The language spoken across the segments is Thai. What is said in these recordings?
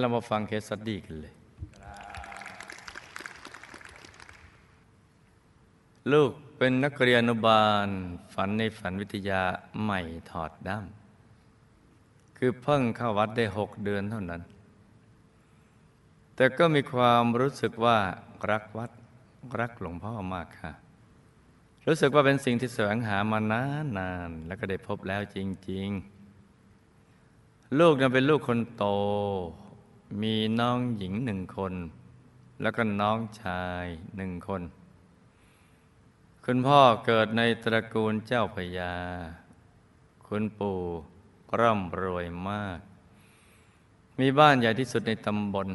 เรามาฟัง case study กันเลย ลูกเป็นนักเรียนอนุบาล ฝันในฝันวิทยาใหม่ถอดด้ามคือเพิ่งเข้าวัดได้หกเดือนเท่านั้น แต่ก็มีความรู้สึกว่ารักวัดรักหลวงพ่อมากค่ะ รู้สึกว่าเป็นสิ่งที่แสวงหามานานนานแล้วก็ได้พบแล้วจริง ๆ ลูกนั้นเป็นลูกคนโต มีน้องหญิงหนึ่งคน แล้วก็น้องชายหนึ่งคน คุณพ่อเกิดในตระกูลเจ้าพญา คุณปู่ร่ำรวยมาก มีบ้านใหญ่ที่สุดในตำบล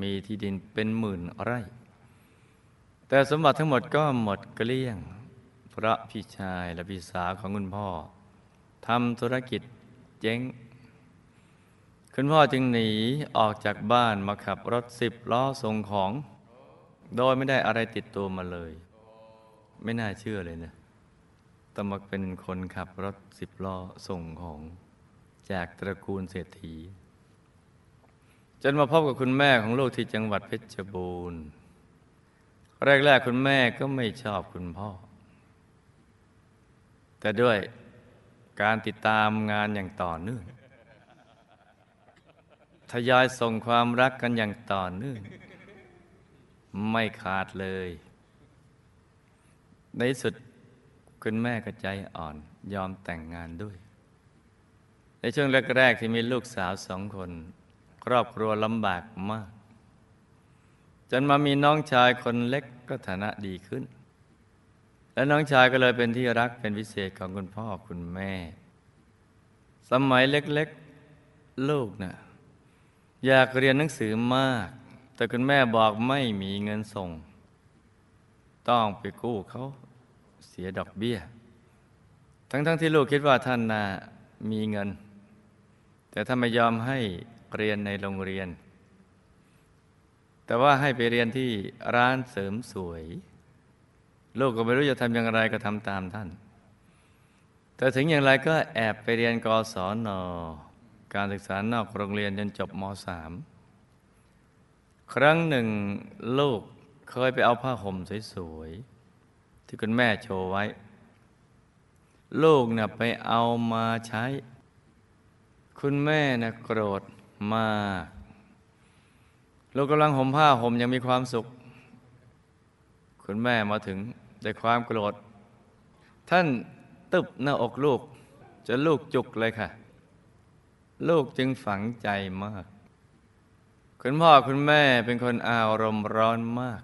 มีที่ดินเป็นหมื่นไร่ แต่สมบัติทั้งหมดก็หมดเกลี้ยง เพราะพี่ชายและพี่สาวของคุณพ่อทำธุรกิจเจ๊ง คุณพ่อจึงหนีออกจากบ้านมาขับรถสิบล้อส่งของ โดยไม่ได้อะไรติดตัวมาเลย ไม่น่าเชื่อเลยนะต้องมาเป็นคนขับรถสิบล้อส่งของ จากตระกูลเศรษฐี จนมาพบกับคุณแม่ของลูกที่จังหวัดเพชรบูรณ์แรกๆคุณแม่ก็ไม่ชอบคุณพ่อ แต่ด้วยการติดตามงานอย่างต่อเนื่อง ทยอยส่งความรักกันอย่างต่อเนื่อง ไม่ขาดเลย ในสุดคุณแม่ก็ใจอ่อนยอมแต่งงานด้วย ในช่วงแรกๆที่มีลูกสาวสองคน ครอบครัวลำบากมาก จนมามีน้องชายคนเล็กก็ฐานะดีขึ้น และน้องชายก็เลยเป็นที่รักเป็นพิเศษของคุณพ่อคุณแม่ สมัยเล็กๆ ลูกนะ่ะ อยากเรียนหนังสือมาก แต่คุณแม่บอกไม่มีเงินส่ง ต้องไปกู้เขาเสียดอกเบี้ย ทั้งๆทที่ลูกคิดว่าท่านน่ะมีเงิน แต่ท่านไม่ยอมให้เรียนในโรงเรียน แต่ว่าให้ไปเรียนที่ร้านเสริมสวย ลูกก็ไม่รู้จะทำอย่างไรก็ทำตามท่าน แต่ถึงอย่างไรก็แอบไปเรียนกศน การศึกษานอกโรงเรียนจนจบม .3 ครั้งหนึ่งลูกเคยไปเอาผ้าห่มสวยๆ ที่คุณแม่โชว์ไว้ ลูกเนี่ยไปเอามาใช้ คุณแม่น่ะโกรธมากลูกกำลังห่มผ้าห่มยังมีความสุข คุณแม่มาถึงด้วยความโกรธ ท่านตึบหน้าอกลูก จะลูกจุกเลยค่ะ ลูกจึงฝังใจมาก คุณพ่อคุณแม่เป็นคนอารมณ์ร้อนมาก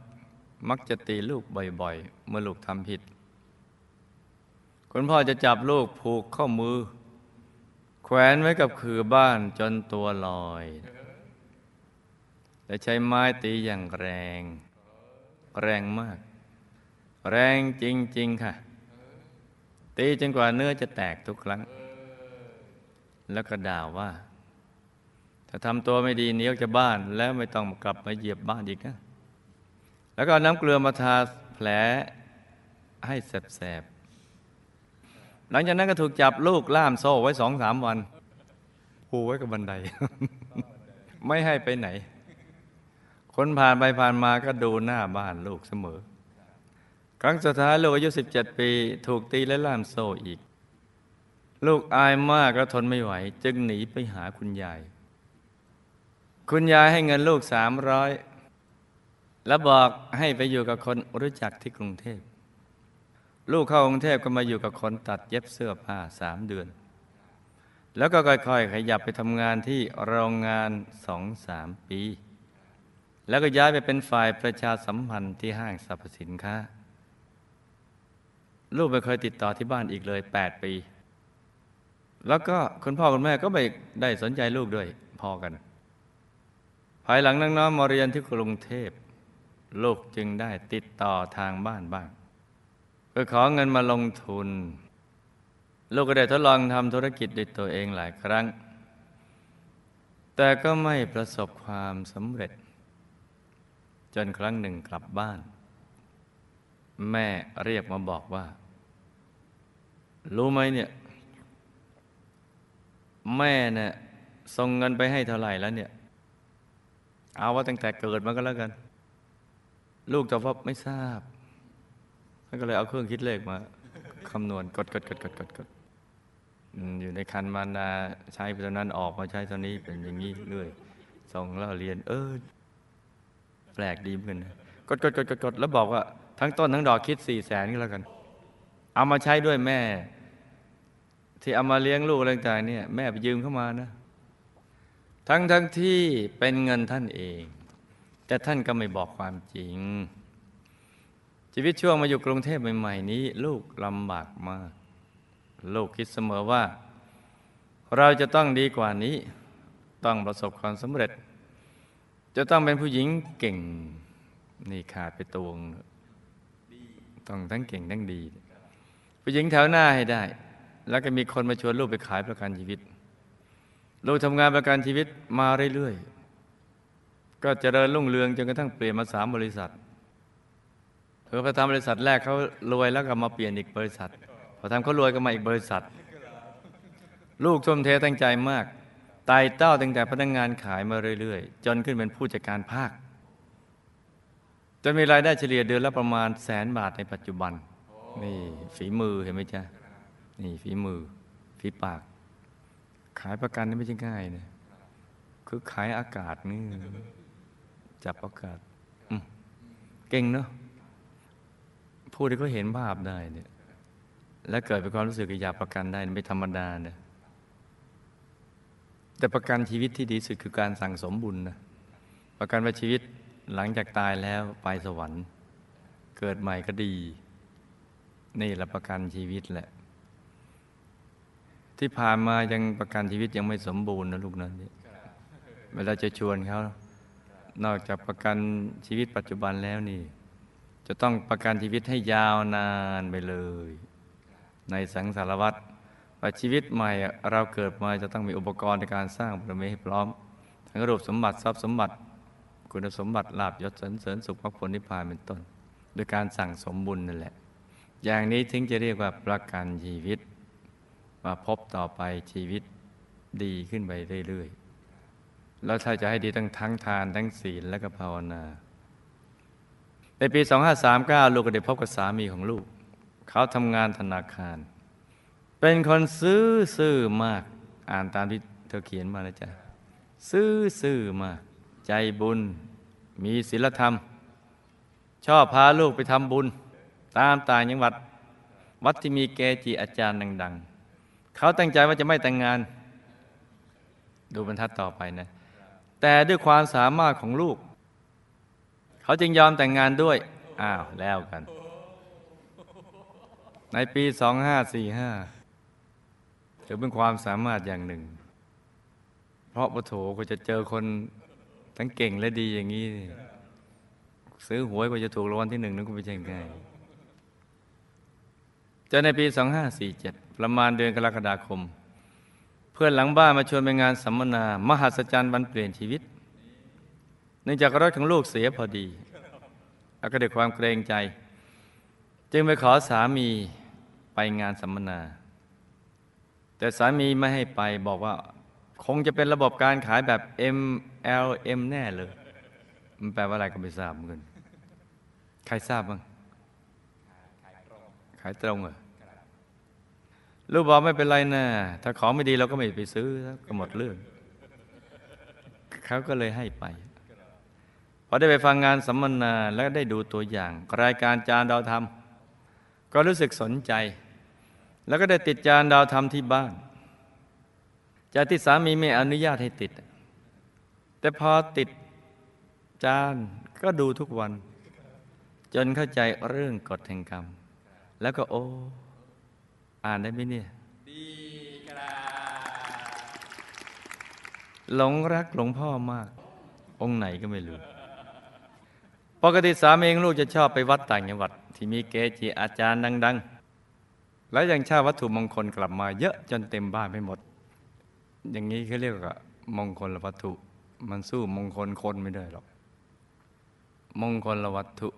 มักจะตีลูกบ่อยๆ เมื่อลูกทำผิด คุณพ่อจะจับลูกผูกข้อมือ แขวนไว้กับคือบ้านจนตัวลอย และใช้ไม้ตีอย่างแรง แรงมาก แรงจริง ๆ ค่ะ ตีจนกว่าเนื้อจะแตกทุกครั้ง แล้วก็ด่าว่า ถ้าทำตัวไม่ดีเนี้ยจะบ้านแล้วไม่ต้องกลับมาเหยียบบ้านอีกนะ แล้วก็น้ำเกลือมาทาแผลให้แสบๆ หลังจากนั้นก็ถูกจับลูกล่ามโซ่ไว้สองสามวันผูไว้กับบันได ไม่ให้ไปไหน คนผ่านไปผ่านมาก็ดูหน้าบ้านลูกเสมอ ครั้งสุดท้ายลูกอายุ 17 ปี ถูกตีและล่ามโซ่อีก ลูกอายมากและทนไม่ไหว จึงหนีไปหาคุณยาย คุณยายให้เงินลูกสามร้อยแล้วบอกให้ไปอยู่กับคนรู้จักที่กรุงเทพ ลูกเข้ากรุงเทพก็มาอยู่กับคนตัดเย็บเสื้อผ้าสามเดือน แล้วก็ค่อยๆ ขยับไปทำงานที่โรงงานสองสามปี แล้วก็ย้ายไปเป็นฝ่ายประชาสัมพันธ์ที่ห้างสรรพสินค้า ลูกไม่เคยติดต่อที่บ้านอีกเลยแปดปี แล้วก็คุณพ่อคุณแม่ก็ไม่ได้สนใจลูกด้วยพอกัน ภายหลังน้องๆมาเรียนที่กรุงเทพ ลูกจึงได้ติดต่อทางบ้านบ้างเพื่อขอเงินมาลงทุน ลูกก็ได้ทดลองทำธุรกิจด้วยตัวเองหลายครั้ง แต่ก็ไม่ประสบความสำเร็จ จนครั้งหนึ่งกลับบ้าน แม่เรียกมาบอกว่า รู้ไหมเนี่ย แม่เนี่ยส่งเงินไปให้เท่าไหร่แล้วเนี่ย เอาว่าตั้งแต่เกิดมาก็แล้วกัน ลูกตอบว่าไม่ทราบท่านก็เลยเอาเครื่องคิดเลขมาคำนวณกดกดกดกดกดกดอยู่ในคันมารดาใช้ไปตอนนั้นออกมาใช้ตอนนี้เป็นอย่างนี้เรื่อยส่งแล้วเรียน เออ แปลกดีเหมือนกันกดกดกดกดกดแล้วบอกว่า ทั้งต้นทั้งดอกคิดสี่แสนก็แล้วกัน เอามาใช้ด้วยแม่ ที่เอามาเลี้ยงลูกอะไรต่างเนี่ย แม่ไปยืมเข้ามานะ ทั้งทั้งที่เป็นเงินท่านเอง แต่ท่านก็ไม่บอกความจริง ชีวิตช่วงมาอยู่กรุงเทพใหม่ๆนี้ ลูกลำบากมาก ลูกคิดเสมอว่า เราจะต้องดีกว่านี้ ต้องประสบความสำเร็จ จะต้องเป็นผู้หญิงเก่ง นี่ขาดไปตวงต้องทั้งเก่งทั้งดี ผู้หญิงแถวหน้าให้ได้ แล้วก็มีคนมาชวนลูกไปขายประกันชีวิต ลูกทำงานประกันชีวิตมาเรื่อยๆ ก็จเจริญรุ่งเรืองจนกระทั่งเปลี่ยนมาสามบริษัทเออพอทำบริษัทแรกเขารวยแล้วก็มาเปลี่ยนอีกบริษัท พอทำเขารวยก็มาอีกบริษัท ลูกทุ่มเทตั้งใจมากไต่เต้าตั้งแต่พนักงงานขายมาเรื่อยๆ จนขึ้นเป็นผู้จัดการภาคจนมีรายได้เฉลี่ยเดือนละประมาณแสนบาทในปัจจุบัน นี่ฝีมือเห็นไหมจ๊ะ นี่ฝีมือฝีปาก ขายประกันนี่ไม่ใช่ง่ายนะคือขายอากาศนี่จับอากาศเก่งเนาะพูดที่เขาเห็นภาพได้เนี่ย และเกิดเป็นความรู้สึกอยากประกันได้ไม่ธรรมดาเนี่ยแต่ประกันชีวิตที่ดีสุดคือการสั่งสมบุญนะประกันว่าชีวิตหลังจากตายแล้วไปสวรรค์ เกิดใหม่ก็ดี นี่แหละประกันชีวิตแหละ ที่ผ่านมายังประกันชีวิตยังไม่สมบูรณ์นะลูกนะเวลาจะชวนเขา นอกจากประกันชีวิตปัจจุบันแล้วนี่ จะต้องประกันชีวิตให้ยาวนานไปเลย ในสังสารวัตรว่าชีวิตใหม่เราเกิดมาจะต้องมีอุปกรณ์ในการสร้างบารมีให้พร้อม ทั้งรูปสมบัติทรัพย์สมบัติ คุณสมบัติลาบยศสรรเสริญสุขมรรคผลนิพพานเป็นต้น โดยการสั่งสมบุญนั่นแหละ อย่างนี้ถึงจะเรียกว่าประกันชีวิต มาพบต่อไปชีวิตดีขึ้นไปเรื่อยๆ แล้วถ้าจะให้ดีทั้งทั้งทานทั้งศีลและก็ภาวนา ในปี 2539 ลูกก็ได้พบกับสามีของลูก เขาทำงานธนาคาร เป็นคนซื้อซื่อมาก อ่านตามที่เธอเขียนมานะจ๊ะ ซื้อซื่อมาก ใจบุญ มีศีลธรรม ชอบพาลูกไปทำบุญ ตามต่างจังหวัด วัดที่มีเกจิอาจารย์ดัง ๆ เขาตั้งใจว่าจะไม่แต่งงาน ดูบรรทัดต่อไปนะ แต่ด้วยความสามารถของลูก เขาจึงยอมแต่งงานด้วย อ้าวแล้วกัน ในปี 2545ถือเป็นความสามารถอย่างหนึ่ง เพราะปโถก็จะเจอคนทั้งเก่งและดีอย่างนี้ ซื้อหวยก็จะถูกรางวัลที่หนึ่งนั่นก็ไม่ใช่ง่ายจนในปี 2547 ประมาณเดือนกรกฎาคม เพื่อนหลังบ้านมาชวนไปงานสัมมนา มหัศจรรย์วันเปลี่ยนชีวิตเนื่องจากรถของลูกเสียพอดีแล้วก็ด้วยความเกรงใจ จึงไปขอสามีไปงานสัมมนา แต่สามีไม่ให้ไปบอกว่า คงจะเป็นระบบการขายแบบ MLM แน่เลย มันแปลว่าอะไรก็ไม่ทราบเหมือนกันใครทราบบ้างขายตรงเหรอ ลูกบอกไม่เป็นไรนะถ้าของไม่ดีเราก็ไม่ไปซื้อก็หมดเรื่องเขาก็เลยให้ไปพอได้ไปฟังงานสัมมนาแล้วได้ดูตัวอย่าง รายการจานดาวธรรม ก็รู้สึกสนใจ แล้วก็ได้ติดจานดาวธรรมที่บ้านจากที่สามีไม่อนุญาตให้ติด แต่พอติดจานก็ดูทุกวัน จนเข้าใจเรื่องกฎแห่งกรรม แล้วก็โอ้ อ่านได้ไหมเนี่ย ดีครับหลงรักหลวงพ่อมาก องค์ไหนก็ไม่รู้ ปกติสามีของลูกจะชอบไปวัดต่างจังหวัด ที่มีเกจิอาจารย์ดัง ๆ แล้วยังเช่าวัตถุมงคลกลับมาเยอะจนเต็มบ้านไปหมด อย่างนี้เขาเรียกว่ามงคลวัตถุ มันสู้มงคลคนไม่ได้หรอก มงคลวัตถุ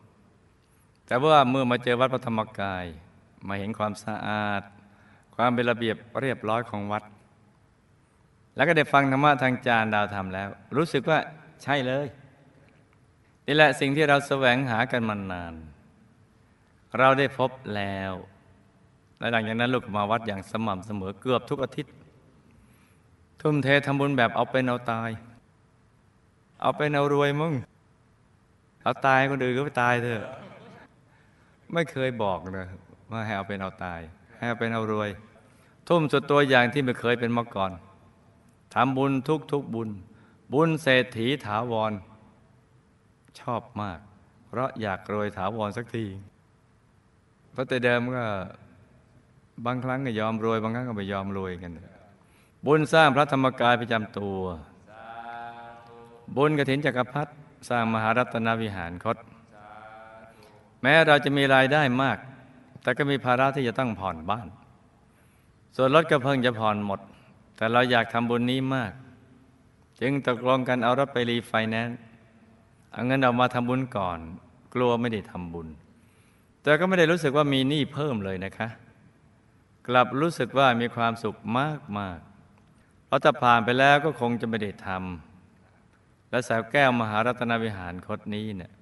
แต่ว่าเมื่อมาเจอวัดพระธรรมกาย มาเห็นความสะอาด ความเป็นระเบียบเรียบร้อยของวัด แล้วก็ได้ฟังธรรมะทางจานดาวธรรมแล้ว รู้สึกว่าใช่เลยนี่แหละสิ่งที่เราแสวงหากันมานาน เราได้พบแล้ว และหลังจากนั้นลูกมาวัดอย่างสม่ำเสมอเกือบทุกอาทิตย์ ทุ่มเททำบุญแบบเอาเป็นเอาตาย เอาเป็นเอารวยมึงเอาตายคนอื่นก็ไปตายเถอะ ไม่เคยบอกเลยว่าให้เอาเป็นเอาตาย ให้เป็นเอารวย ทุ่มสุดตัวอย่างที่ไม่เคยเป็นมาก่อนทำบุญทุกทุกบุญ บุญเศรษฐีถาวร ชอบมาก เพราะอยากรวยถาวรสักที เพราะแต่เดิมก็บางครั้งก็ยอมรวย บางครั้งก็ไม่ยอมรวยกัน บุญสร้างพระธรรมกายประจำตัว บุญกฐินจักรพรรดิสร้างมหารัตนวิหารคต แม้เราจะมีรายได้มาก แต่ก็มีภาระที่จะต้องผ่อนบ้าน ส่วนรถก็เพิ่งจะผ่อนหมด แต่เราอยากทำบุญนี้มาก จึงตกลงกันเอารถไปรีไฟแนนซ์เอาเงินออกมาทำบุญก่อน กลัวไม่ได้ทำบุญ แต่ก็ไม่ได้รู้สึกว่ามีหนี้เพิ่มเลยนะคะ กลับรู้สึกว่ามีความสุขมากมากเพราะถ้าผ่านไปแล้วก็คงจะไม่ได้ทำและสาวแก้วมหารัตนวิหารคดนี้เนี่ย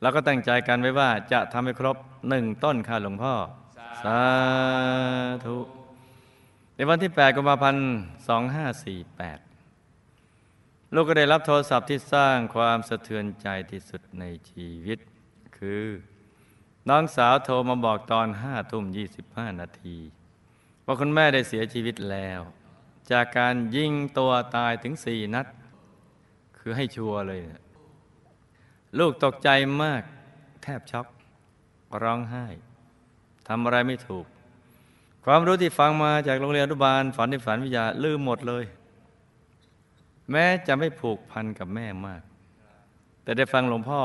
เราก็ตั้งใจกันไว้ว่าจะทำให้ครบหนึ่งต้นค่ะหลวงพ่อ สาธุ ในวันที่ 8กุมภาพันธ์ 2548 ลูกก็ได้รับโทรศัพท์ที่สร้างความสะเทือนใจที่สุดในชีวิต คือ น้องสาวโทรมาบอกตอน5ทุ่ม 25 นาที ว่าคุณแม่ได้เสียชีวิตแล้ว จากการยิงตัวตายถึงสี่นัด คือให้ชัวร์เลยนะ ลูกตกใจมาก แทบช็อกร้องไห้ทำอะไรไม่ถูก ความรู้ที่ฟังมาจากโรงเรียนอนุบาลฝันในฝันวิทยาลืมหมดเลย แม้จะไม่ผูกพันกับแม่มาก แต่ได้ฟังหลวงพ่อ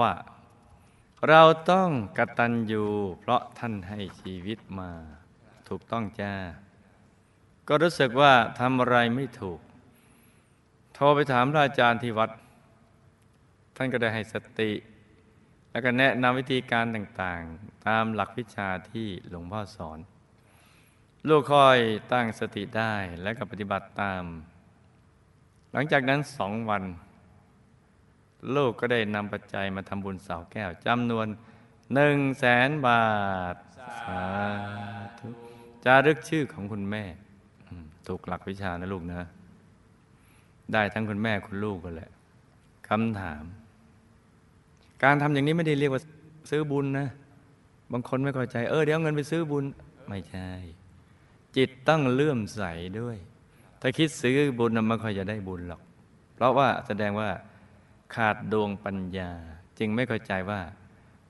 ว่า เราต้องกตัญญูเพราะท่านให้ชีวิตมาถูกต้องจ้า ก็รู้สึกว่าทำอะไรไม่ถูก โทรไปถามพระอาจารย์ที่วัด ท่านก็ได้ให้สติ แล้วก็แนะนำวิธีการต่างๆ ตามหลักวิชาที่หลวงพ่อสอน ลูกค่อยตั้งสติได้และก็ปฏิบัติตาม หลังจากนั้นสองวัน ลูกก็ได้นำปัจจัยมาทำบุญเสาแก้วจำนวนหนึ่งแสนบาท สาธุจารึกชื่อของคุณแม่ถูกหลักวิชานะลูกนะ ได้ทั้งคุณแม่คุณลูกกันแหละคำถาม การทำอย่างนี้ไม่ได้เรียกว่าซื้อบุญนะ บางคนไม่เข้าใจ เออเดี๋ยวเงินไปซื้อบุญ ไม่ใช่ จิตต้องเลื่อมใสด้วย ถ้าคิดซื้อบุญมันไม่ค่อยจะได้บุญหรอก เพราะว่าแสดงว่าขาดดวงปัญญา จึงไม่เข้าใจว่า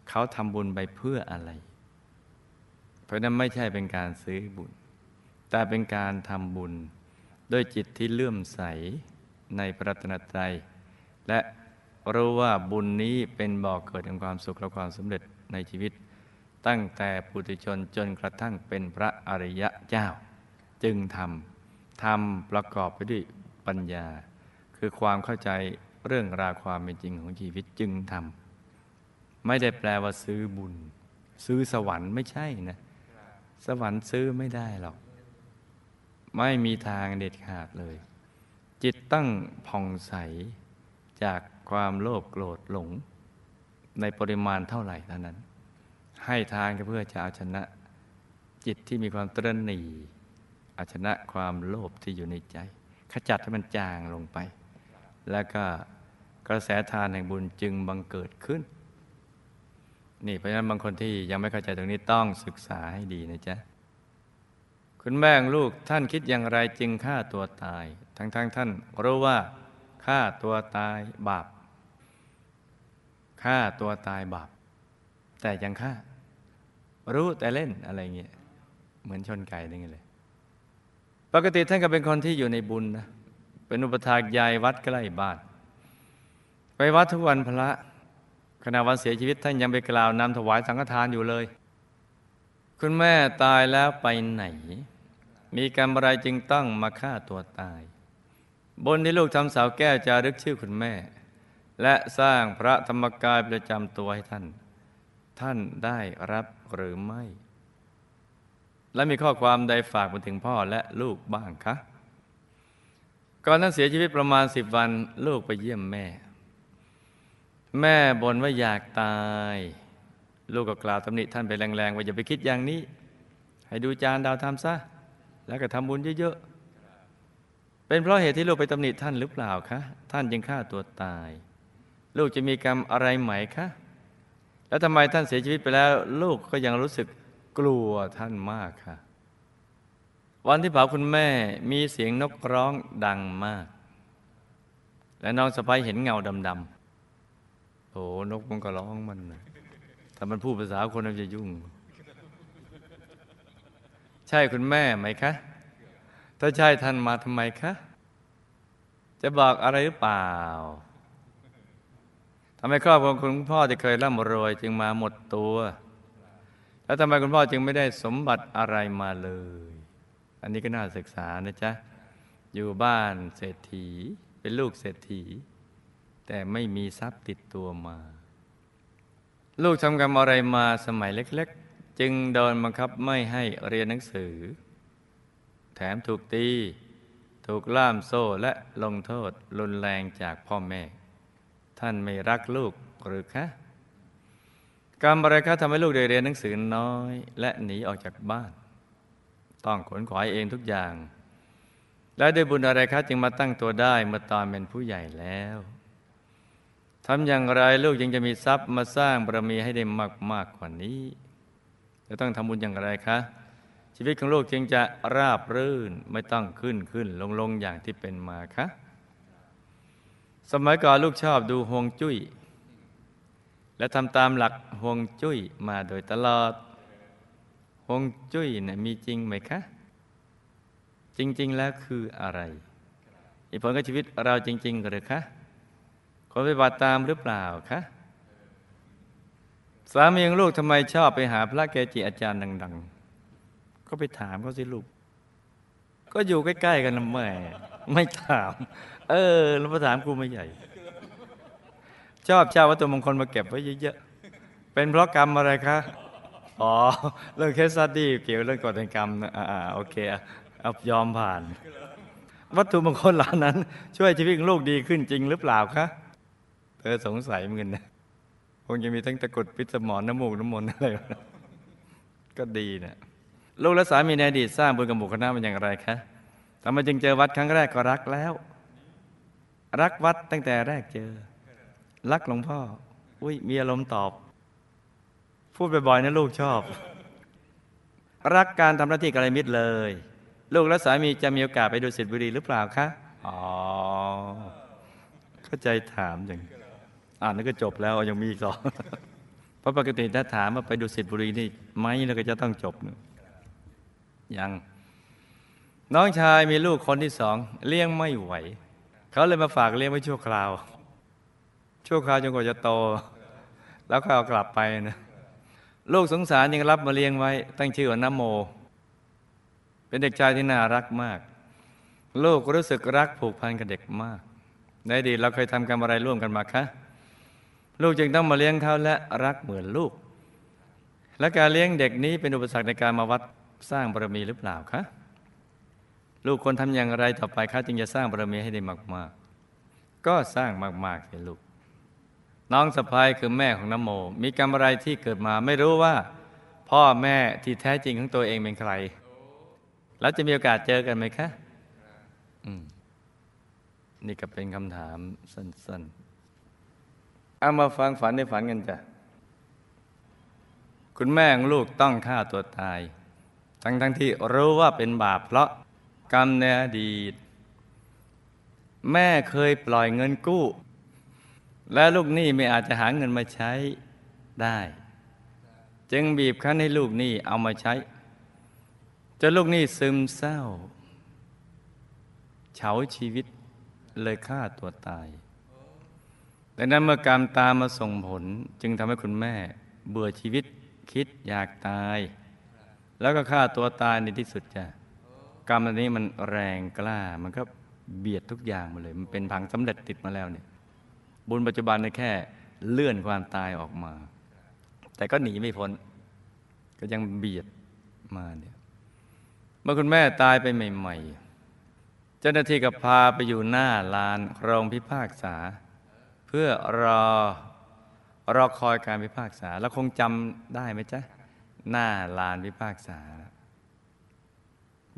เขาทำบุญไปเพื่ออะไร เพราะนั้นไม่ใช่เป็นการซื้อบุญ แต่เป็นการทำบุญ ด้วยจิตที่เลื่อมใสในพระตนตรัยและ รู้ว่าบุญนี้เป็นบ่อกเกิดแห่งความสุขและความสำเร็จในชีวิต ตั้งแต่ปุถุชนจนกระทั่งเป็นพระอริยะเจ้า จึงทำทำประกอบไปด้วยปัญญา คือความเข้าใจเรื่องราวความเป็นจริงของชีวิตจึงทำไม่ได้แปลว่าซื้อบุญ ซื้อสวรรค์ไม่ใช่นะ สวรรค์ซื้อไม่ได้หรอก ไม่มีทางเด็ดขาดเลย จิตตั้งผ่องใสจาก ความโลภโกรธหลง ในปริมาณเท่าไหร่เท่านั้น ให้ทานก็เพื่อจะเอาชนะ จิตที่มีความตรณีเอาชนะความโลภที่อยู่ในใจ ขจัดให้มันจางลงไป แล้วก็กระแสทานแห่งบุญจึงบังเกิดขึ้น นี่เพราะฉะนั้นบางคนที่ยังไม่เข้าใจตรงนี้ต้องศึกษาให้ดีนะจ๊ะคุณแม่ลูกท่านคิดอย่างไรจึงฆ่าตัวตาย ทั้งๆทท่านรู้ว่าฆ่าตัวตายบาป ฆ่าตัวตายบาปแต่ยังฆ่า รู้แต่เล่นอะไรเงี้ยเหมือนชนไก่นี่เลย ปกติท่านก็เป็นคนที่อยู่ในบุญนะเป็นอุปถากใหญ่วัดใกล้บ้านไปวัดทุกวันพระขณะวันเสียชีวิตท่านยังไปกล่าวนำถวายสังฆทานอยู่เลย คุณแม่ตายแล้วไปไหน มีกรรมอะไรจึงต้องมาฆ่าตัวตาย บนที่ลูกทำสาวแก้วจารึกชื่อคุณแม่ และสร้างพระธรรมกายประจำตัวให้ท่าน ท่านได้รับหรือไม่ และมีข้อความใดฝากมาถึงพ่อและลูกบ้างคะก่อนท่านเสียชีวิตประมาณสิบวันลูกไปเยี่ยมแม่ แม่บ่นว่าอยากตาย ลูกก็กล่าวตำหนิท่านไปแรงๆว่าอย่าไปคิดอย่างนี้ ให้ดูจานดาวทำซะ แล้วก็ทำบุญเยอะๆเป็นเพราะเหตุที่ลูกไปตำหนิท่านหรือเปล่าคะ ท่านจึงฆ่าตัวตาย ลูกจะมีกรรมอะไรไหมคะ แล้วทำไมท่านเสียชีวิตไปแล้ว ลูกก็ยังรู้สึกกลัวท่านมากค่ะ วันที่เผาคุณแม่มีเสียงนกร้องดังมาก และน้องสะพ้ยเห็นเงาดำๆโอ้นกมันก็ร้องมันนะถ้ามันพูดภาษาคนมันจะยุ่ง ใช่คุณแม่ไหมคะ ถ้าใช่ท่านมาทำไมคะ จะบอกอะไรหรือเปล่าำไมครอบครัวคุณพ่อจะเคยร่ำรวยจึงมาหมดตัว แล้วทำไมคุณพ่อจึงไม่ได้สมบัติอะไรมาเลย อันนี้ก็น่าศึกษานะจ๊ะ อยู่บ้านเศรษฐีเป็นลูกเศรษฐี แต่ไม่มีทรัพย์ติดตัวมา ลูกทำกรรมอะไรมาสมัยเล็ก ๆ จึงโดนบังคับไม่ให้เรียนหนังสือ แถมถูกตี ถูกล่ามโซ่และลงโทษรุนแรงจากพ่อแม่ ท่านไม่รักลูกหรือคะกรรมอะไรคะทำให้ลูกได้เรียนหนังสือน้อย และหนีออกจากบ้าน ต้องขนขวายเองทุกอย่าง และด้วยบุญอะไรคะจึงมาตั้งตัวได้เมื่อตอนเป็นผู้ใหญ่แล้วทำอย่างไรลูกยังจะมีทรัพย์มาสร้างบารมีให้ได้มากมากกว่านี้จะต้องทำบุญอย่างไรคะ ชีวิตของลูกจึงจะราบรื่นไม่ต้องขึ้นขึ้นลงลงอย่างที่เป็นมาคะ สมัยก่อนลูกชอบดูฮวงจุ้ย และทำตามหลักฮวงจุ้ยมาโดยตลอดฮวงจุ้ยเนี่ยมีจริงไหมคะ จริง ๆ แล้วคืออะไรมีผลกับชีวิตเราจริง ๆ หรือคะคนไปบัติตามหรือเปล่าคะสามีของลูกทำไมชอบไปหาพระเกจิอาจารย์ดัง ๆ ก็ไปถามเขาสิลูก ก็อยู่ใกล้ ๆ กันนะแม่ไม่ถาม เออแล้วมาถามกูไม่ใหญ่ ชอบเช่าวัตถุมงคลมาเก็บไว้เยอะๆเป็นเพราะกรรมอะไรคะอ๋อเรื่อง case study เกี่ยวเรื่องกฎแห่งกรรมนะอ่าโอเคเอายอมผ่าน วัตถุมงคลเหล่านั้น ช่วยชีวิตลูกดีขึ้นจริงหรือเปล่าคะเธอสงสัยเหมือนกันนะคงจะมีทั้งตะกรุดพิษสมอนน้ำมูกน้ำมนต์อะไรก็ดีนะลูกและสามีในอดีตสร้างบุญกับหมู่คณะมาอย่างไรคะทำไมจึงเจอวัดครั้งแรกก็รักแล้ว รักวัดตั้งแต่แรกเจอ รักหลวงพ่อ อุ้ยมีอารมณ์ตอบ พูดบ่อยๆนะลูกชอบ รักการทำหน้าที่กัลยมิตรเลย ลูกและสามีจะมีโอกาสไปดูสิทธิบุรีหรือเปล่าคะ อ๋อ เข้าใจถามอย่างอ่านแล้วก็จบแล้วยังมีอีกสองเพราะปกติถ้าถามว่าไปดูสิทธิบุรีนี่ไหมแล้วก็จะต้องจบนยังน้องชายมีลูกคนที่สองเลี้ยงไม่ไหว เขาเลยมาฝากเลี้ยงไว้ชั่วคราว ชั่วคราวจนกว่าจะโต แล้วก็เอากลับไปนะลูกสงสารยังรับมาเลี้ยงไว้ ตั้งชื่อว่านโม เป็นเด็กชายที่น่ารักมาก ลูกรู้สึกรักผูกพันกับเด็กมาก ในอดีตเราเคยทำกรรมอะไรร่วมกันมาคะลูกจึงต้องมาเลี้ยงเขาและรักเหมือนลูก และการเลี้ยงเด็กนี้เป็นอุปสรรคในการมาวัดสร้างบารมีหรือเปล่าคะ ลูกควรทำอย่างไรต่อไปคะจึงจะสร้างบารมีให้ได้มาก ๆ ก็สร้างมากๆเลยลูก น้องสะพ้ายคือแม่ของน้ำโม มีกรรมอะไรที่เกิดมาไม่รู้ว่า พ่อแม่ที่แท้จริงของตัวเองเป็นใคร แล้วจะมีโอกาสเจอกันไหมคะอืมนี่ก็เป็นคำถามสั้นๆ เอามาฟังฝันในฝันกันจ้ะ คุณแม่ของลูกต้องฆ่าตัวตาย ทั้งๆทที่รู้ว่าเป็นบาปเพราะ กรรมในอดีต แม่เคยปล่อยเงินกู้ และลูกหนี้ไม่อาจจะหาเงินมาใช้ได้ จึงบีบคั้นให้ลูกหนี้เอามาใช้จนลูกหนี้ซึมเศร้าเฉาชีวิตเลยฆ่าตัวตายดังนั้นเมื่อกรรมตามมาส่งผลจึงทำให้คุณแม่ เบื่อชีวิตคิดอยากตาย แล้วก็ฆ่าตัวตายในที่สุดจ้ะ กรรมอันนี้มันแรงกล้า มันก็เบียดทุกอย่างมาเลย มันเป็นผังสำเร็จติดมาแล้วเนี่ย บุญปัจจุบันนี่แค่เลื่อนความตายออกมา แต่ก็หนีไม่พ้น ก็ยังเบียดมาเนี่ย เมื่อคุณแม่ตายไปใหม่ ๆ เจ้าหน้าที่ก็พาไปอยู่หน้าลานโรงพิพากษา เพื่อรอรอคอยการพิพากษา แล้วคงจำได้ไหมจ๊ะ หน้าลานพิพากษา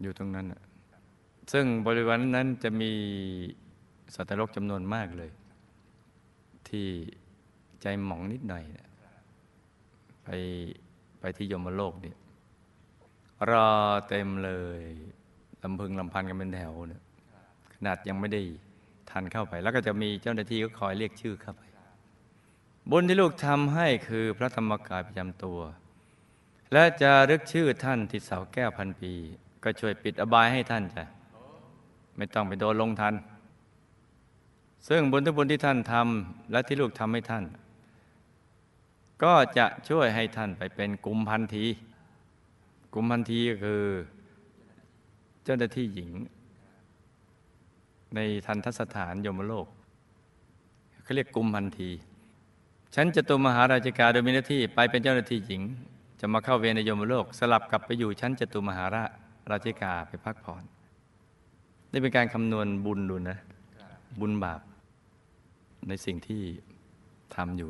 อยู่ตรงนั้นน่ะซึ่งบริเวณนั้นจะมีสัตว์นรกจำนวนมากเลย ที่ใจหมองนิดหน่อยไปไปที่ยมโลกเนี่ยรอเต็มเลยลำพึงลำพันกันเป็นแถวเนี่ยขนาดยังไม่ได้ทันเข้าไป แล้วก็จะมีเจ้าหน้าที่ก็คอยเรียกชื่อเข้าไป บุญที่ลูกทำให้คือพระธรรมกายประจำตัว และจะรึกชื่อท่านที่เสาแก้วพันปี ก็ช่วยปิดอบายให้ท่านจ้ะไม่ต้องไปโดนลงทัน ซึ่งบุญทุกบุญที่ท่านทำและที่ลูกทำให้ท่าน ก็จะช่วยให้ท่านไปเป็นกุมพันธีกุมพันธีก็คือเจ้าหน้าที่หญิง ในทันทสถานยมโลกเขาเรียกกุมพันธีฉันจะตุมหาราชิกาโดยมีหน้าที่ไปเป็นเจ้าหน้าที่หญิง จะมาเข้าเวรในยมโลก สลับกลับไปอยู่ชั้นจตุมหาราช ราชิกาไปพักผ่อน นี่เป็นการคำนวณบุญดูนะ บุญบาป ในสิ่งที่ทำอยู่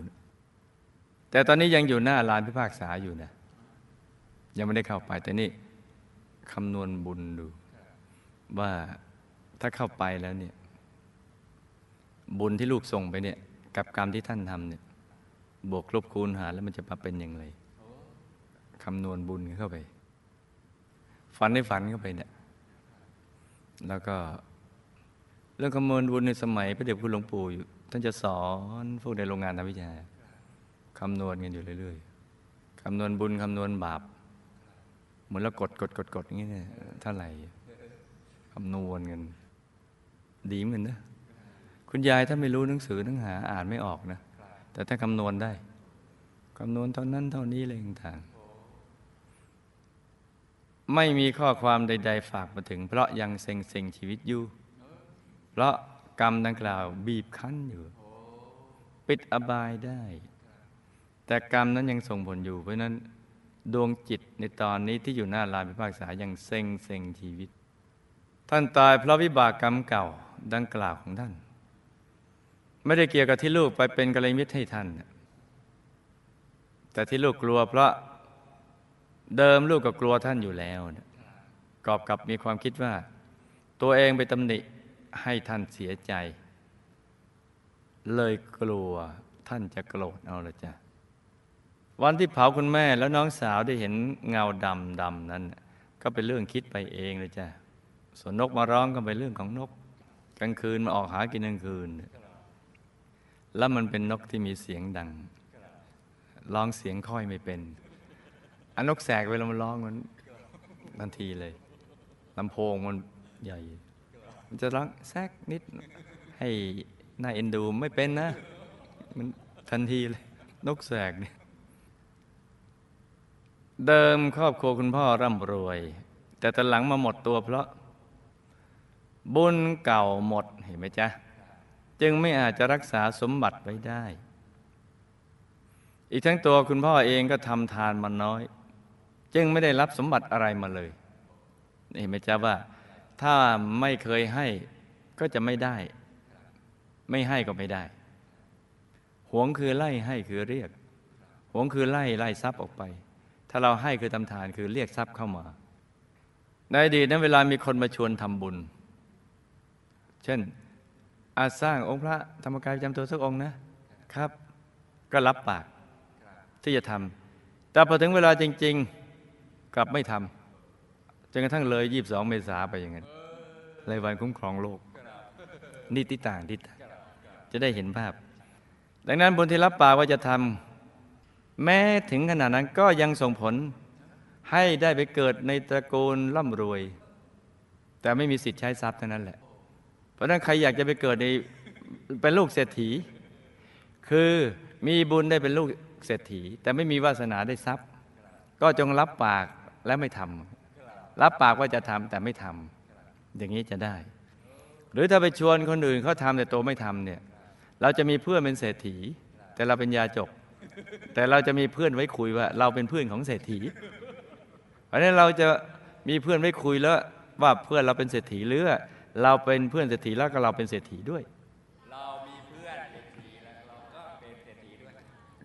แต่ตอนนี้ยังอยู่หน้าลานพิพากษาอยู่นะ ยังไม่ได้เข้าไป แต่นี่คำนวณบุญดู ว่าถ้าเข้าไปแล้วเนี่ย บุญที่ลูกส่งไปเนี่ย กับกรรมที่ท่านทำเนี่ยบวกลบคูณหารแล้วมันจะมาเป็นอย่างไรคำนวณบุญเข้าไป ฝันให้ฝันเข้าไปเนี่ย แล้วก็เรื่องคำนวณบุญในสมัยพระเดชคุณหลวงปู่อยู่ท่านจะสอนพวกในโรงงานทำวิชาคำนวณกันอยู่เรื่อยๆคำนวณบุญคำนวณบาปเหมือนเรากดกดกดกดอย่างนี้เนี่ยเท่าไหร่คำนวณกันดีเหมือนนะคุณยายถ้าไม่รู้หนังสือหนังหาอ่านไม่ออกนะ แต่ถ้าคำนวณได้คำนวณเท่านั้นเท่านี้อะไรต่างๆ ไม่มีข้อความใด ๆ ฝากมาถึง เพราะยังเซ็งเซ็งชีวิตอยู่ เพราะกรรมดังกล่าวบีบคั้นอยู่ ปิดอบายได้ แต่กรรมนั้นยังส่งผลอยู่ เพราะนั้นดวงจิตในตอนนี้ที่อยู่หน้าลานพิพากษายังเซ็งเซ็งชีวิต ท่านตายเพราะวิบากกรรมเก่าดังกล่าวของท่าน ไม่ได้เกี่ยวกับที่ลูกไปเป็นกัลยาณมิตรให้ท่าน แต่ที่ลูกกลัวเพราะ เดิมลูกก็กลัวท่านอยู่แล้วกอบกับมีความคิดว่า ตัวเองไปตำหนิให้ท่านเสียใจ เลยกลัวท่านจะโกรธเอาละจ้ะวันที่เผาคุณแม่แล้วน้องสาวได้เห็นเงาดำดำนั้น ก็เป็นเรื่องคิดไปเองเลยจ้ะส่วนนกมาร้องก็เป็นเรื่องของนก กลางคืนมาออกหากินกลางคืน แล้วมันเป็นนกที่มีเสียงดังร้องเสียงค่อยไม่เป็น อันนกแสกเวลามันร้องมันทันทีเลยลำโพงมันใหญ่ มันจะร้องแทกนิด ให้น่าเอ็นดูไม่เป็นนะ มันทันทีเลย นกแสกเนี่ยเดิมครอบครัวคุณพ่อร่ำรวย แต่ตอนหลังมาหมดตัวเพราะ บุญเก่าหมดเห็นไหมจ๊ะ จึงไม่อาจจะรักษาสมบัติไว้ได้ อีกทั้งตัวคุณพ่อเองก็ทำทานมาน้อย จึงไม่ได้รับสมบัติอะไรมาเลยเห็นไหมจ๊ะว่า ถ้าไม่เคยให้ก็จะไม่ได้ ไม่ให้ก็ไม่ได้หวงคือไล่ให้คือเรียกหวงคือไล่ไล่ทรัพย์ออกไป ถ้าเราให้คือทำทานคือเรียกทรัพย์เข้ามา ในอดีตนั้นเวลามีคนมาชวนทำบุญ เช่น อาจสร้างองค์พระธรรมกายประจำตัวสักองค์นะครับ ก็รับปากที่จะทำแต่พอถึงเวลาจริง ๆ กลับไม่ทำจนกระทั่งเลยยีบสองเมษาไปอย่างนั้นรายวันคุ้มครองโลก นี่ติต่างทิต่าง จะได้เห็นภาพ ดังนั้นบุญที่รับปากว่าจะทำแม้ถึงขนาดนั้นก็ยังส่งผลให้ได้ไปเกิดในตระกูลร่ำรวย แต่ไม่มีสิทธิ์ใช้ทรัพย์เท่านั้นแหละ เพราะนั้นใครอยากจะไปเกิดในเป็นลูกเศรษฐี คือมีบุญได้เป็นลูกเศรษฐี แต่ไม่มีวาสนาได้ทรัพย์ ก็จงรับปาก และไม่ทำรับปากว่าจะทำแต่ไม่ทำอย่างนี้จะได้ หรือถ้าไปชวนคนอื่นเขาทำแต่ตัวไม่ทำเนี่ย เราจะมีเพื่อนเป็นเศรษฐี แต่เราเป็นยาจก แต่เราจะมีเพื่อนไว้คุยว่า เราเป็นเพื่อนของเศรษฐี เพราะฉะนั้นเราจะมีเพื่อนไว้คุยแล้วว่าเพื่อนเราเป็นเศรษฐีหรือเราเป็นเพื่อนเศรษฐีแล้วก็เราเป็นเศรษฐีด้วย เรามีเพื่อนเศรษฐีแล้วเราก็เป็นเศรษฐีด้วย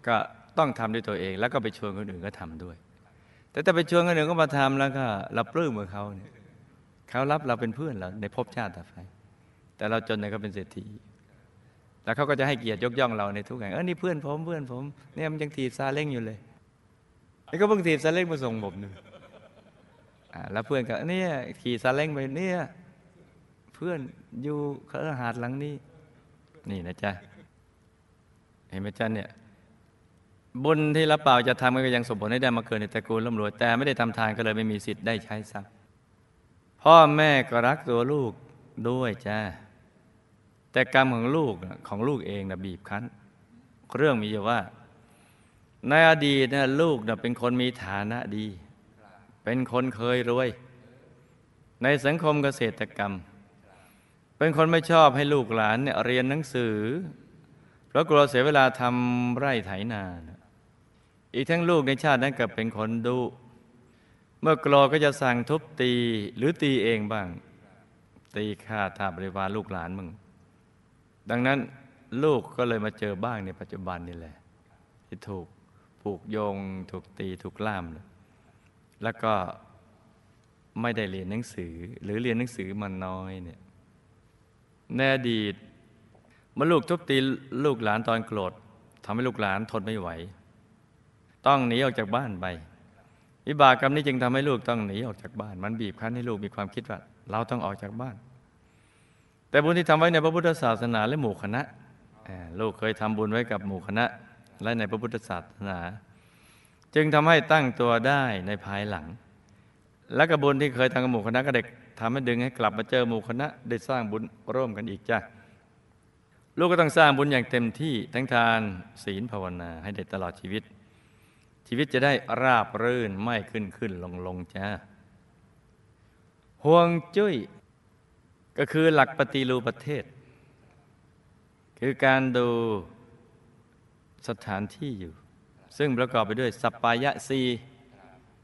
ก็ต้องทำด้วยตัวเองแล้วก็ไปชวนคนอื่นก็ทำด้วย แต่ถ้าไปชวนคนอื่นก็มาทำแล้วก็เราปลื้มกับเขาเนี่ยเขารับเราเป็นเพื่อนเราในภพชาติต่อไปแต่เราจนเนี่ยก็เป็นเศรษฐีแล้วเขาก็จะให้เกียรติยกย่องเราในทุกแห่างเออนี่เพื่อนผมเพื่อนผมเนี่ยมันยังถีบซาเล้งอยู่เลยนี่ก็เพิ่งถีบซาเล้งมาส่งผมหนึ่งแล้วเพื่อนก็เนี่ยขี่ซาเล้งไปเนี่ยเพื่อนอยู่คฤหาสน์หลังนี้ นี่นะจ๊ะเห็นไหมจ๊ะเนี่ย บุญที่รับเปล่าจะทำก็ยังสมผลให้ได้มาเกิดในตระกูลร่ำรวย แต่ไม่ได้ทำทานก็เลยไม่มีสิทธิ์ได้ใช้ทรัพย์พ่อแม่ก็รักตัวลูกด้วยจ้าแต่กรรมของลูกของลูกเองนะบีบคั้น เรื่องมีอยู่ว่า ในอดีตนะลูกนะเป็นคนมีฐานะดี เป็นคนเคยรวย ในสังคมเกษตรกรรม เป็นคนไม่ชอบให้ลูกหลานเนี่ยเรียนหนังสือเพราะกลัวเสียเวลาทำไร่ไถนาน อีกทั้งลูกในชาตินั้นก็เป็นคนดุ เมื่อกลัวก็จะสั่งทุบตีหรือตีเองบ้าง ตีฆ่าทาบริวารลูกหลานมึง ดังนั้นลูกก็เลยมาเจอบ้างในปัจจุบันนี่แหละ ที่ถูกผูกโยง ถูกตีถูกล่าม แล้วก็ไม่ได้เรียนหนังสือ หรือเรียนหนังสือมันน้อยเนี่ยในอดีตเมื่อลูกทุบตีลูกหลานตอนโกรธทำให้ลูกหลานทนไม่ไหว ต้องหนีออกจากบ้านไปวิบากกรรมนี้จึงทำให้ลูกต้องหนีออกจากบ้าน มันบีบคั้นให้ลูกมีความคิดว่า เราต้องออกจากบ้าน แต่บุญที่ทำไว้ในพระพุทธศาสนาและหมู่คณะลูกเคยทำบุญไว้กับหมู่คณะ และในพระพุทธศาสนา จึงทำให้ตั้งตัวได้ในภายหลัง และกระบุญที่เคยทำกับหมู่คณะก็เด็กทำให้ดึงให้กลับมาเจอหมู่คณะได้สร้างบุญร่วมกันอีกจ้ะลูกก็ต้องสร้างบุญอย่างเต็มที่ทั้งทานศีลภาวนาให้ได้ตลอดชีวิต ชีวิตจะได้ราบรื่นไม่ขึ้นขึ้นลงลงจ้าห่วงจุ้ย ก็คือหลักปฏิรูปประเทศ คือการดูสถานที่อยู่ ซึ่งประกอบไปด้วยสัปปายะสี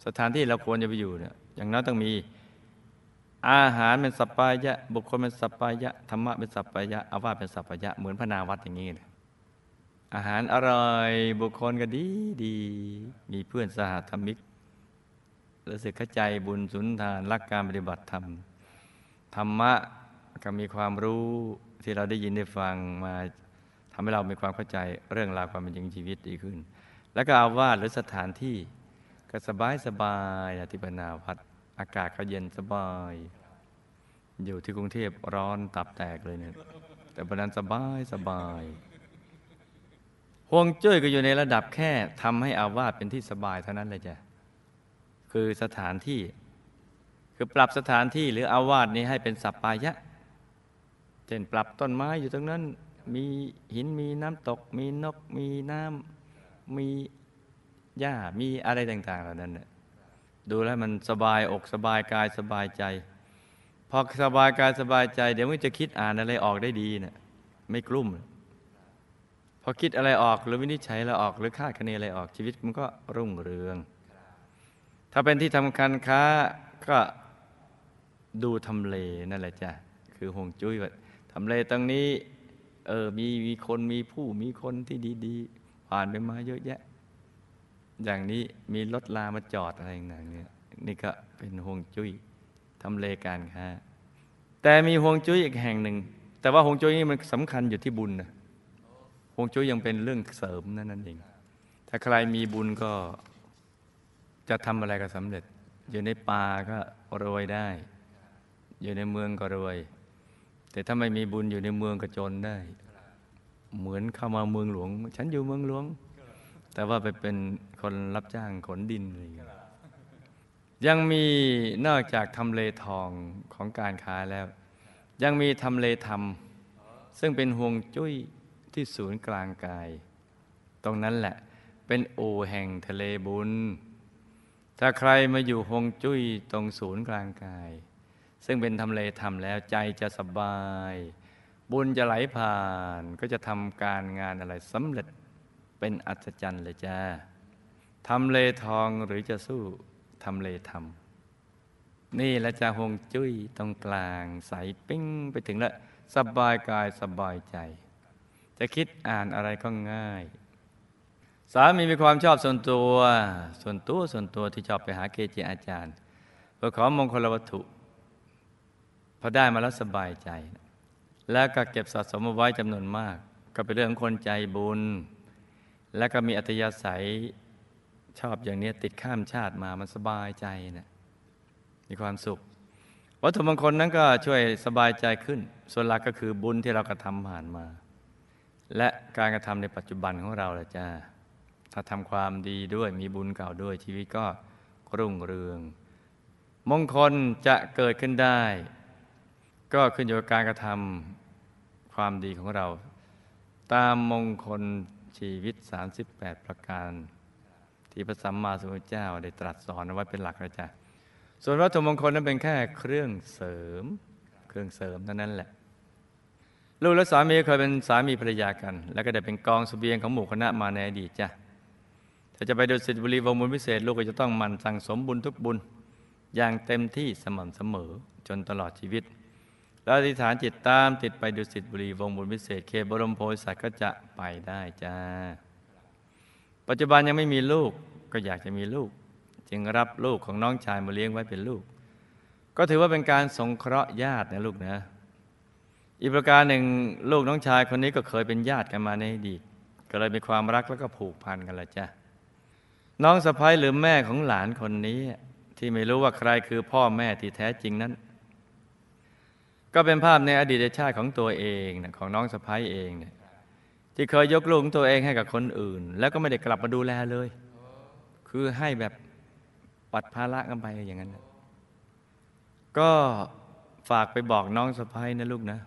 สถานที่เราควรจะไปอยู่เนี่ยอย่างน้อยต้องมีอาหารเป็นสัปปายะ บุคคลเป็นสัปปายะธรรมะเป็นสัปปายะอาวาเป็นสัปปายะเหมือนพระนาวัดอย่างนี้เลย อาหารอร่อยบุคคลก็ดีดี มีเพื่อนสหธรรมิกรู้สึกเข้าใจบุญสุนทานรักการปฏิบัติธรรม ธรรมะก็มีความรู้ที่เราได้ยินได้ฟังมาทำให้เรามีความเข้าใจเรื่องราวความเป็นจริงชีวิตดีขึ้น แล้วก็อาวาสหรือสถานที่ก็สบายสบายอธิปนาวัดอากาศก็เย็นสบาย อยู่ที่กรุงเทพร้อนตับแตกเลยเนี่ยแต่บนนั้นสบายสบาย ห่วงจุ้ยก็อยู่ในระดับแค่ทำให้อาวาสเป็นที่สบายเท่านั้นเลยจ้ะคือสถานที่ คือปรับสถานที่หรืออาวาสนี้ให้เป็นสัปปายะเช่นปรับต้นไม้อยู่ตรงนั้น มีหินมีน้ำตก มีนก มีน้ำมีหญ้ามีอะไรต่าง ๆ เหล่านั้นน่ะดูแล้วมันสบายอกสบายกายสบายใจ พอสบายกายสบายใจ เดี๋ยวมันจะคิดอ่านอะไรออกได้ดีนะ่ะไม่กลุ้มพ อคิดอะไรออกหรือวินิจฉัยอะไรออก หรือคาดคะเนอะไรออกชีวิตมันก็รุ่งเรือง ถ้าเป็นที่ทำการค้าก็ดูทำเลนั่นแหละจ้ะคือหงจุ้ยว่าทำเลตรงนี้เออมีมีคนมีผู้มีคนที่ดีๆ ผ่านไปมาเยอะแยะ อย่างนี้มีรถลามาจอดอะไรอย่างเงี้ยนี่ก็เป็นห่วงจุ้ยทำเลการค้าแต่มีห่วงจุ้ยอีกแห่งหนึ่ง แต่ว่าห่วงจุ้ยนี่มันสำคัญอยู่ที่บุญนะห่ วงจุ้ยยังเป็นเรื่องเสริมนั่นนั่นเอง ถ้าใครมีบุญก็จะทำอะไรก็สำเร็จ อยู่ในป่าก็รวยได้ อยู่ในเมืองก็รวย แต่ถ้าไม่มีบุญอยู่ในเมืองก็จนได้ เหมือนเข้ามาเมืองหลวง ฉันอยู่เมืองหลวง แต่ว่าไปเป็นคนรับจ้างขนดินอะไรอย่างเงี้ยยังมีนอกจากทำเลทองของการค้าแล้ว ยังมีทำเลธรรม ซึ่งเป็นห่วงจุ้ย ที่ศูนย์กลางกาย ตรงนั้นแหละเป็นโอแห่งทะเลบุญ ถ้าใครมาอยู่หงจุ้ยตรงศูนย์กลางกาย ซึ่งเป็นทำเลธรรมแล้วใจจะสบาย บุญจะไหลผ่านก็จะทำการงานอะไรสำเร็จเป็นอัศจรรย์เลยจ้าทำเลทองหรือจะสู้ทำเลธรรมนี่และจะหงจุ้ยตรงกลางใสปิ้งไปถึงแล้วสบายกายสบายใจ จะคิดอ่านอะไรก็ง่าย สามีมีความชอบส่วนตัว ส่วนตัวส่วนตัวที่ชอบไปหาเกจิอาจารย์เพื่อขอมงคลวัตถุพอได้มาแล้วสบายใจ แล้วก็เก็บสะสมมาไว้จำนวนมาก ก็เป็นเรื่องคนใจบุญ แล้วก็มีอัตยาศัยชอบอย่างนี้ติดข้ามชาติมามันสบายใจนะมีความสุข วัตถุมงคลนั้นก็ช่วยสบายใจขึ้น ส่วนหลักก็คือบุญที่เรากระทำผ่านมา และการกระทำในปัจจุบันของเราละจ้าถ้าทำความดีด้วยมีบุญเก่าด้วยชีวิตก็รุ่งเรือง มงคลจะเกิดขึ้นได้ ก็ขึ้นอยู่กับการกระทำความดีของเรา ตามมงคลชีวิต 38 ประการ ที่พระสัมมาสัมพุทธเจ้าได้ตรัสสอนไว้เป็นหลักนะจ๊ะส่วนวัตถุมงคลนั้นเป็นแค่เครื่องเสริม เครื่องเสริมเท่านั้นแหละ ลูกและสามีเคยเป็นสามีภรรยากัน แล้วก็ได้เป็นกองสเสบียงของหมู่คณะมาในอดีตจ้ะถ้าจะไปดูสิทธิบุรีวงบุญพิเศษ ลูกก็จะต้องมันสั่งสมบุญทุกบุญ อย่างเต็มที่สม่ำเสมอจนตลอดชีวิต แล้วอธิษฐานจิตตามติดไปดูสิทธิบุรีวงบุญพิเศษ เคบรมโพธิสัตว์ก็จะไปได้จ้าปัจจุบันยังไม่มีลูกก็อยากจะมีลูก จึงรับลูกของน้องชายมาเลี้ยงไว้เป็นลูก ก็ถือว่าเป็นการสงเคราะห์ญาตินะลูกนะ อีกประการหนึ่งลูกน้องชายคนนี้ก็เคยเป็นญาติกันมาในอดีตก็เลยมีความรักแล้วก็ผูกพันกันละจ้ะน้องสะพ้ายหรือแม่ของหลานคนนี้ ที่ไม่รู้ว่าใครคือพ่อแม่ที่แท้จริงนั้น ก็เป็นภาพในอดีตชาติของตัวเองนะของน้องสะพ้ายเองเนี่ยที่เคยยกลูกตัวเองให้กับคนอื่น แล้วก็ไม่ได้กลับมาดูแลเลย คือให้แบบปัดภาระกันไปอย่างนั้น ก็ฝากไปบอกน้องสะพ้ายนะลูกนะ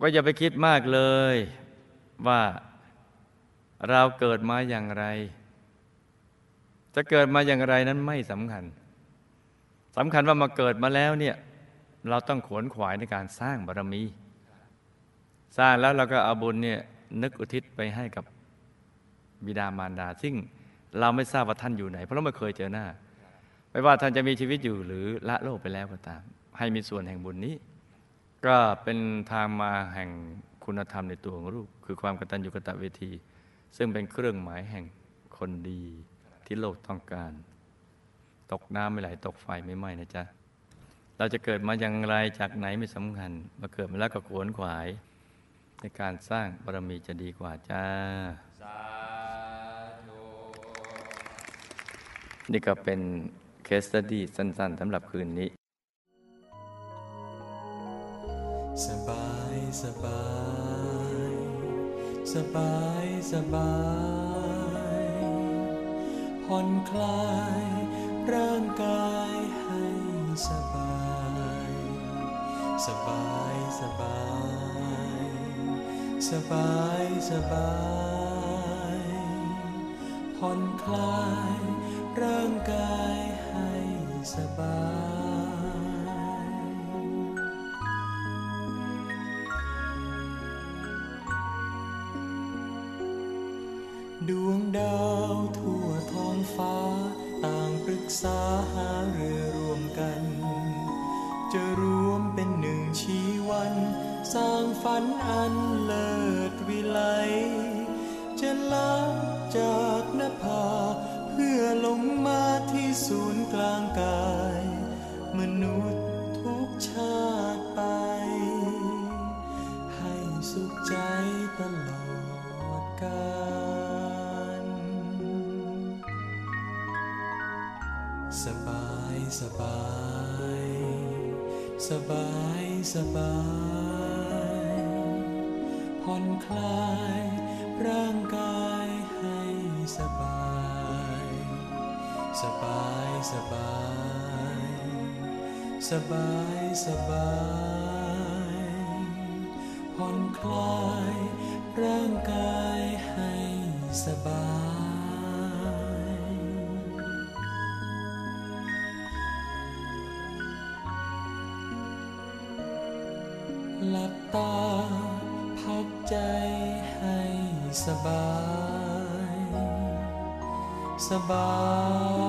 ว่าอย่าไปคิดมากเลย ว่าเราเกิดมาอย่างไร จะเกิดมาอย่างไรนั้นไม่สำคัญสำคัญว่ามาเกิดมาแล้วเนี่ยเราต้องขวนขวายในการสร้างบารมี สร้างแล้วเราก็เอาบุญเนี่ยนึกอุทิศไปให้กับบิดามารดา ซึ่งเราไม่ทราบว่าท่านอยู่ไหน เพราะเราไม่เคยเจอหน้า ไม่ว่าท่านจะมีชีวิตอยู่หรือละโลกไปแล้วก็ตาม ให้มีส่วนแห่งบุญนี้ ก็เป็นทางมาแห่งคุณธรรมในตัวของลูกคือความกตัญญูกตเวที ซึ่งเป็นเครื่องหมายแห่งคนดีที่โลกต้องการ ตกน้ำไม่ไหลตกไฟไม่ไหม้นะจ๊ะ เราจะเกิดมาอย่างไรจากไหนไม่สำคัญ มาเกิดมาแล้วก็ขวนขวาย ในการสร้างบารมีจะดีกว่าจ้า นี่ก็เป็น case study สั้น ๆสำหรับคืนนี้ สบายสบายสบายสบายผ่อนคลายร่างกายให้สบาย สบายสบายสบายสบายผ่อนคลายร่างกายให้สบาย ใจตลอดกาลสบายสบาย สบายสบายผ่อนคลายร่างกายให้สบาย สบายสบาย สบายสบาย คลายร่างกายให้สบาย หลับตาพักใจให้สบาย สบาย